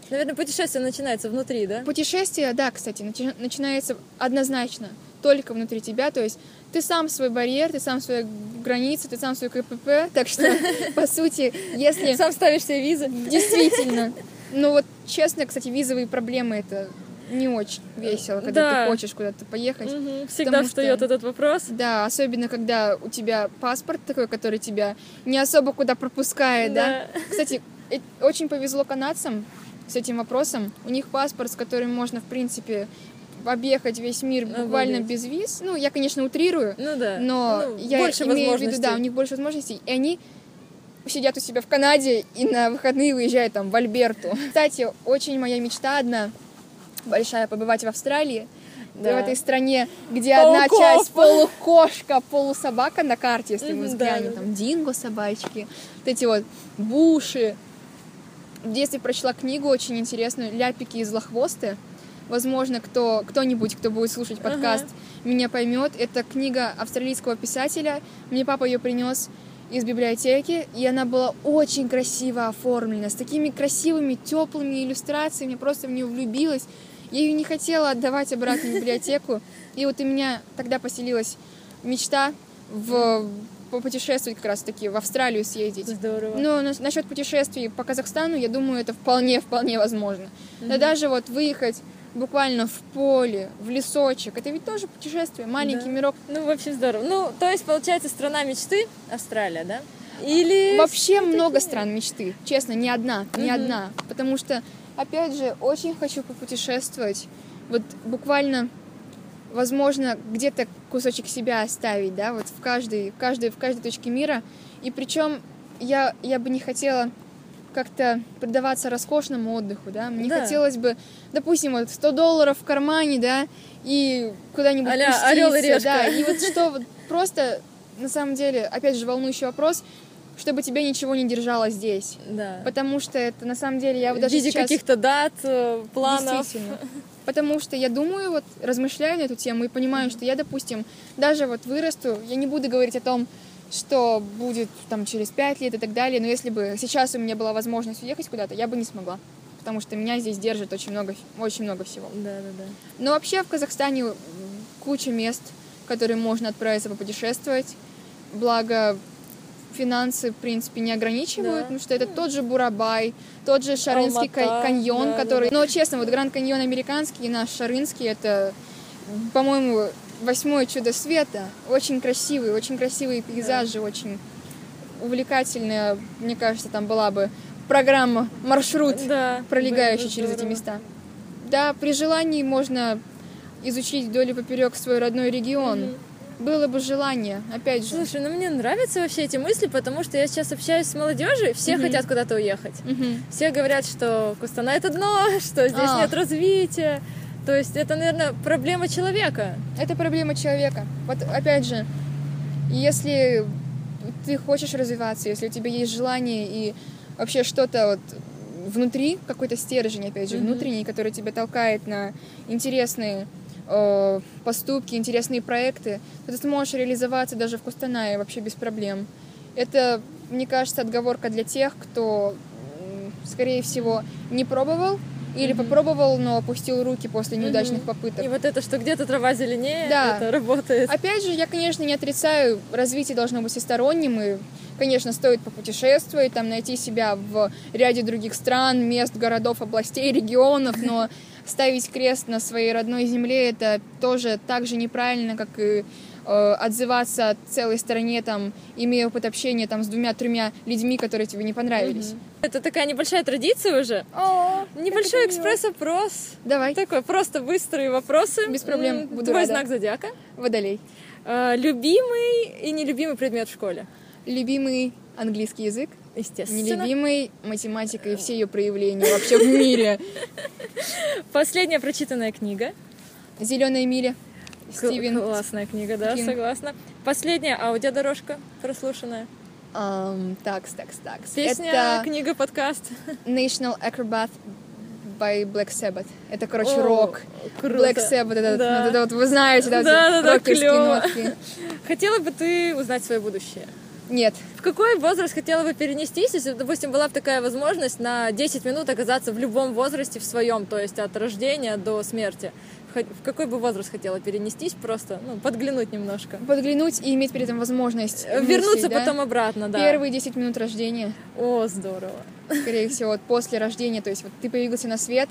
Наверное, путешествие начинается внутри, да? Путешествие, да, кстати, начи- начинается однозначно только внутри тебя, то есть ты сам свой барьер, ты сам свои границы, ты сам свой КПП, так что, по сути, если Сам ставишь себе визы. действительно, ну вот честно, кстати, визовые проблемы это не очень весело, когда Да. ты хочешь куда-то поехать. Мгм. Всегда Потому что- встает этот вопрос. Да, особенно когда у тебя паспорт такой, который тебя не особо куда пропускает, да. Кстати, э- очень повезло канадцам с этим вопросом. У них паспорт, с которым можно, в принципе, объехать весь мир буквально Обалдеть. без виз. Ну, я, конечно, утрирую, Ну да. но Ну, я больше имею в виду, да, у них больше возможностей, и они сидят у себя в Канаде и на выходные уезжают там в Альберту. Кстати, очень моя мечта одна большая побывать в Австралии. Да. В этой стране, где одна Пауков. часть полукошка, полусобака на карте, если мы взглянем, да, там динго собачки, вот эти вот буши. В детстве прочла книгу очень интересную «Ляпики и злохвосты». Возможно, кто, кто-нибудь, кто будет слушать Ага. подкаст, меня поймет. Это книга австралийского писателя. Мне папа ее принес из библиотеки, и она была очень красиво оформлена, с такими красивыми, теплыми иллюстрациями. Я просто в нее влюбилась. Я ее не хотела отдавать обратно в библиотеку. И вот у меня тогда поселилась мечта в попутешествовать как раз таки в Австралию съездить. Здорово. Но на- насчет путешествий по Казахстану, я думаю, это вполне, вполне возможно. Да даже вот выехать буквально в поле, в лесочек, это ведь тоже путешествие, маленький Да. мирок. Ну, вообще здорово. Ну, то есть, получается, страна мечты Австралия, да? Или... Вообще много нет? стран мечты, честно, не одна, не Мгм. одна. Потому что, опять же, очень хочу попутешествовать. Вот буквально, возможно, где-то кусочек себя оставить, да, вот в каждой, в каждой, в каждой точке мира. И причем я, я бы не хотела как-то предаваться роскошному отдыху, да. Мне Да. хотелось бы, допустим, вот 100 долларов в кармане, да, и куда-нибудь А-ля пуститься, «Орел и решка». да, и вот что вот просто, на самом деле, опять же, волнующий вопрос, чтобы тебя ничего не держало здесь. Да. Потому что это, на самом деле, я вот В даже виде сейчас... каких-то дат, э, планов. Действительно. Потому что я думаю, вот размышляю на эту тему и понимаю, что я, допустим, даже вот вырасту, я не буду говорить о том, что будет там через пять лет и так далее, но если бы сейчас у меня была возможность уехать куда-то, я бы не смогла. Потому что меня здесь держит очень много, очень много всего. Да, да, да. Но вообще в Казахстане куча мест, в которые можно отправиться попутешествовать. Благо, финансы, в принципе, не ограничивают, Да. потому что это тот же Бурабай, тот же Шарынский Алмата, каньон, да, да, который... да. Но, честно, вот Гранд каньон американский и наш Шарынский, это, по-моему, восьмое чудо света. Очень красивый, очень красивые пейзажи, очень увлекательная, мне кажется, там была бы программа, маршрут Да, пролегающий через эти здорово. места. Да, при желании можно изучить вдоль и поперек свой родной регион. Мгм. было бы желание, опять же. Слушай, ну мне нравятся вообще эти мысли, потому что я сейчас общаюсь с молодежью, все Мгм. хотят куда-то уехать. Мгм. Все говорят, что Кустана это дно, что здесь А. нет развития. То есть это, наверное, проблема человека. Это проблема человека. Вот опять же, если ты хочешь развиваться, если у тебя есть желание и вообще что-то вот внутри, какой-то стержень, опять же, Мгм. внутренний, который тебя толкает на интересные э, поступки, интересные проекты, то ты сможешь реализоваться даже в Кустанае вообще без проблем. Это, мне кажется, отговорка для тех, кто, скорее всего, не пробовал или попробовал, но опустил руки после неудачных попыток. И вот это, что где-то трава зеленее, Да. это работает. Опять же, я, конечно, не отрицаю, развитие должно быть всесторонним, и, конечно, стоит попутешествовать, там, найти себя в ряде других стран, мест, городов, областей, регионов, но ставить крест на своей родной земле это тоже так же неправильно, как и отзываться о целой стране, там, имея опыт общения там, с двумя-тремя людьми, которые тебе не понравились. Мгм. Это такая небольшая традиция уже. О, Небольшой экспресс-опрос. Давай, Такой просто быстрые вопросы. Без проблем, буду Твой рада. знак зодиака. водолей. А, Любимый и нелюбимый предмет в школе. Любимый английский язык, Естественно. нелюбимый математика и все ее проявления вообще в мире. Последняя прочитанная книга. Зеленая миля. Стивен. Классная книга, да, Кинг. согласна. Последняя аудиодорожка прослушанная. Ам, такс, такс, такс. Песня, Это книга, подкаст. National Acrobat by Black Sabbath. Это, короче, О, рок. Круто. Black Sabbath, это, Да. вот это вот, вы знаете, да, Да-да-да, рокерские клёво. нотки. Хотела бы ты узнать свое будущее? Нет, В какой возраст хотела бы перенестись, если, допустим, была бы такая возможность на 10 минут оказаться в любом возрасте в своем, то есть от рождения до смерти? В какой бы возраст хотела перенестись, просто ну, подглянуть немножко? подглянуть и иметь при этом возможность Э, Вернуться да? потом обратно, да. Первые 10 минут рождения, О, здорово. скорее всего, вот после рождения, то есть вот ты появился на свет,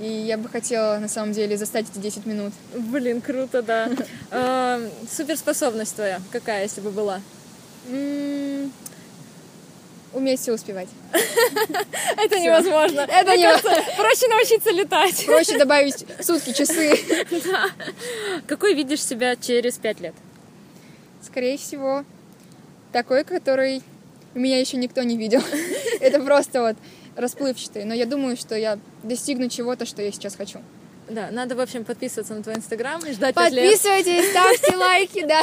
и я бы хотела, на самом деле, застать эти 10 минут. Блин, круто, да. Эм, Суперспособность твоя какая, если бы была? Уметь все успевать. Это невозможно. Это не- проще научиться летать. Проще добавить сутки, часы. Какой видишь себя через пять лет? Скорее всего, такой, который меня еще никто не видел. Это просто вот расплывчатый. Но я думаю, что я достигну чего-то, что я сейчас хочу. Да, надо, в общем, подписываться на твой инстаграм и ждать. Подписывайтесь, ставьте лайки, да.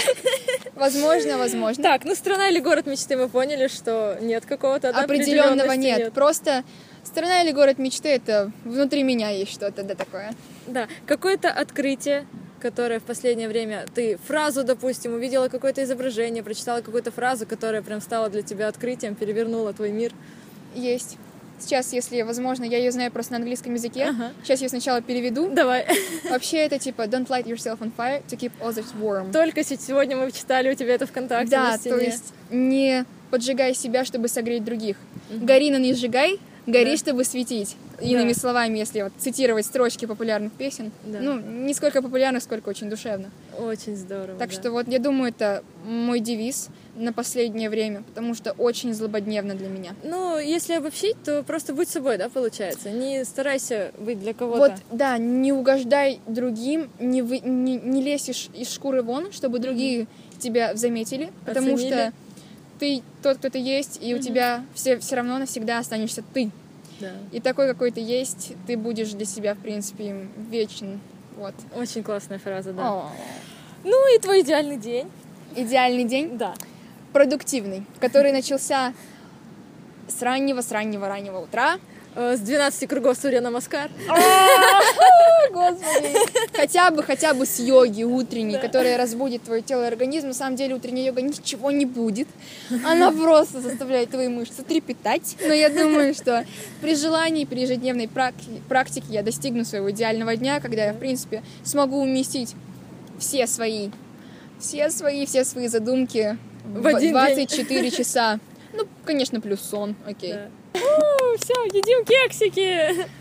Возможно, возможно. Так, ну страна или город мечты мы поняли, что нет какого-то Определенного определенности нет. Просто страна или город мечты это внутри меня есть что-то да такое. Да, какое-то открытие, которое в последнее время ты фразу, допустим, увидела какое-то изображение, прочитала какую-то фразу, которая прям стала для тебя открытием, перевернула твой мир. Есть. Сейчас, если возможно, я ее знаю просто на английском языке. Ага. Сейчас я сначала переведу. Давай. Вообще это типа don't light yourself on fire to keep others warm. Только се- сегодня мы читали у тебя это ВКонтакте Да, то есть не поджигай себя, чтобы согреть других. Гори, но не сжигай, гори, Да. чтобы светить. Иными Да. словами, если вот цитировать строчки популярных песен. Да. Ну, не сколько популярных, сколько очень душевно. Очень здорово. Так да. что вот я думаю, это мой девиз на последнее время, потому что очень злободневно для меня. Ну, если обобщить, то просто будь собой, да, получается. Не старайся быть для кого-то. Вот, да, не угождай другим, не, вы, не, не лезь из, из шкуры вон, чтобы другие тебя заметили, потому Оценили. что ты тот, кто ты есть, и у Мгм. тебя все, все равно навсегда останешься ты. Да. И такой, какой ты есть, ты будешь для себя, в принципе, вечен. Вот. Очень классная фраза, да. О. Ну и твой идеальный день. Идеальный день, Да. продуктивный, который начался с раннего, с раннего, раннего утра. Э, С 12 кругов Сурья Намаскар. Господи. Хотя бы, хотя бы с йоги утренней, которая разбудит твое тело и организм. На самом деле утренняя йога ничего не будет. Она просто заставляет твои мышцы трепетать. Но я думаю, что при желании, при ежедневной практи- практике я достигну своего идеального дня, когда я, в принципе, смогу уместить все свои, все свои, все свои задумки В один 24 часа. Ну, конечно, плюс сон, окей. Да. Все, едим кексики.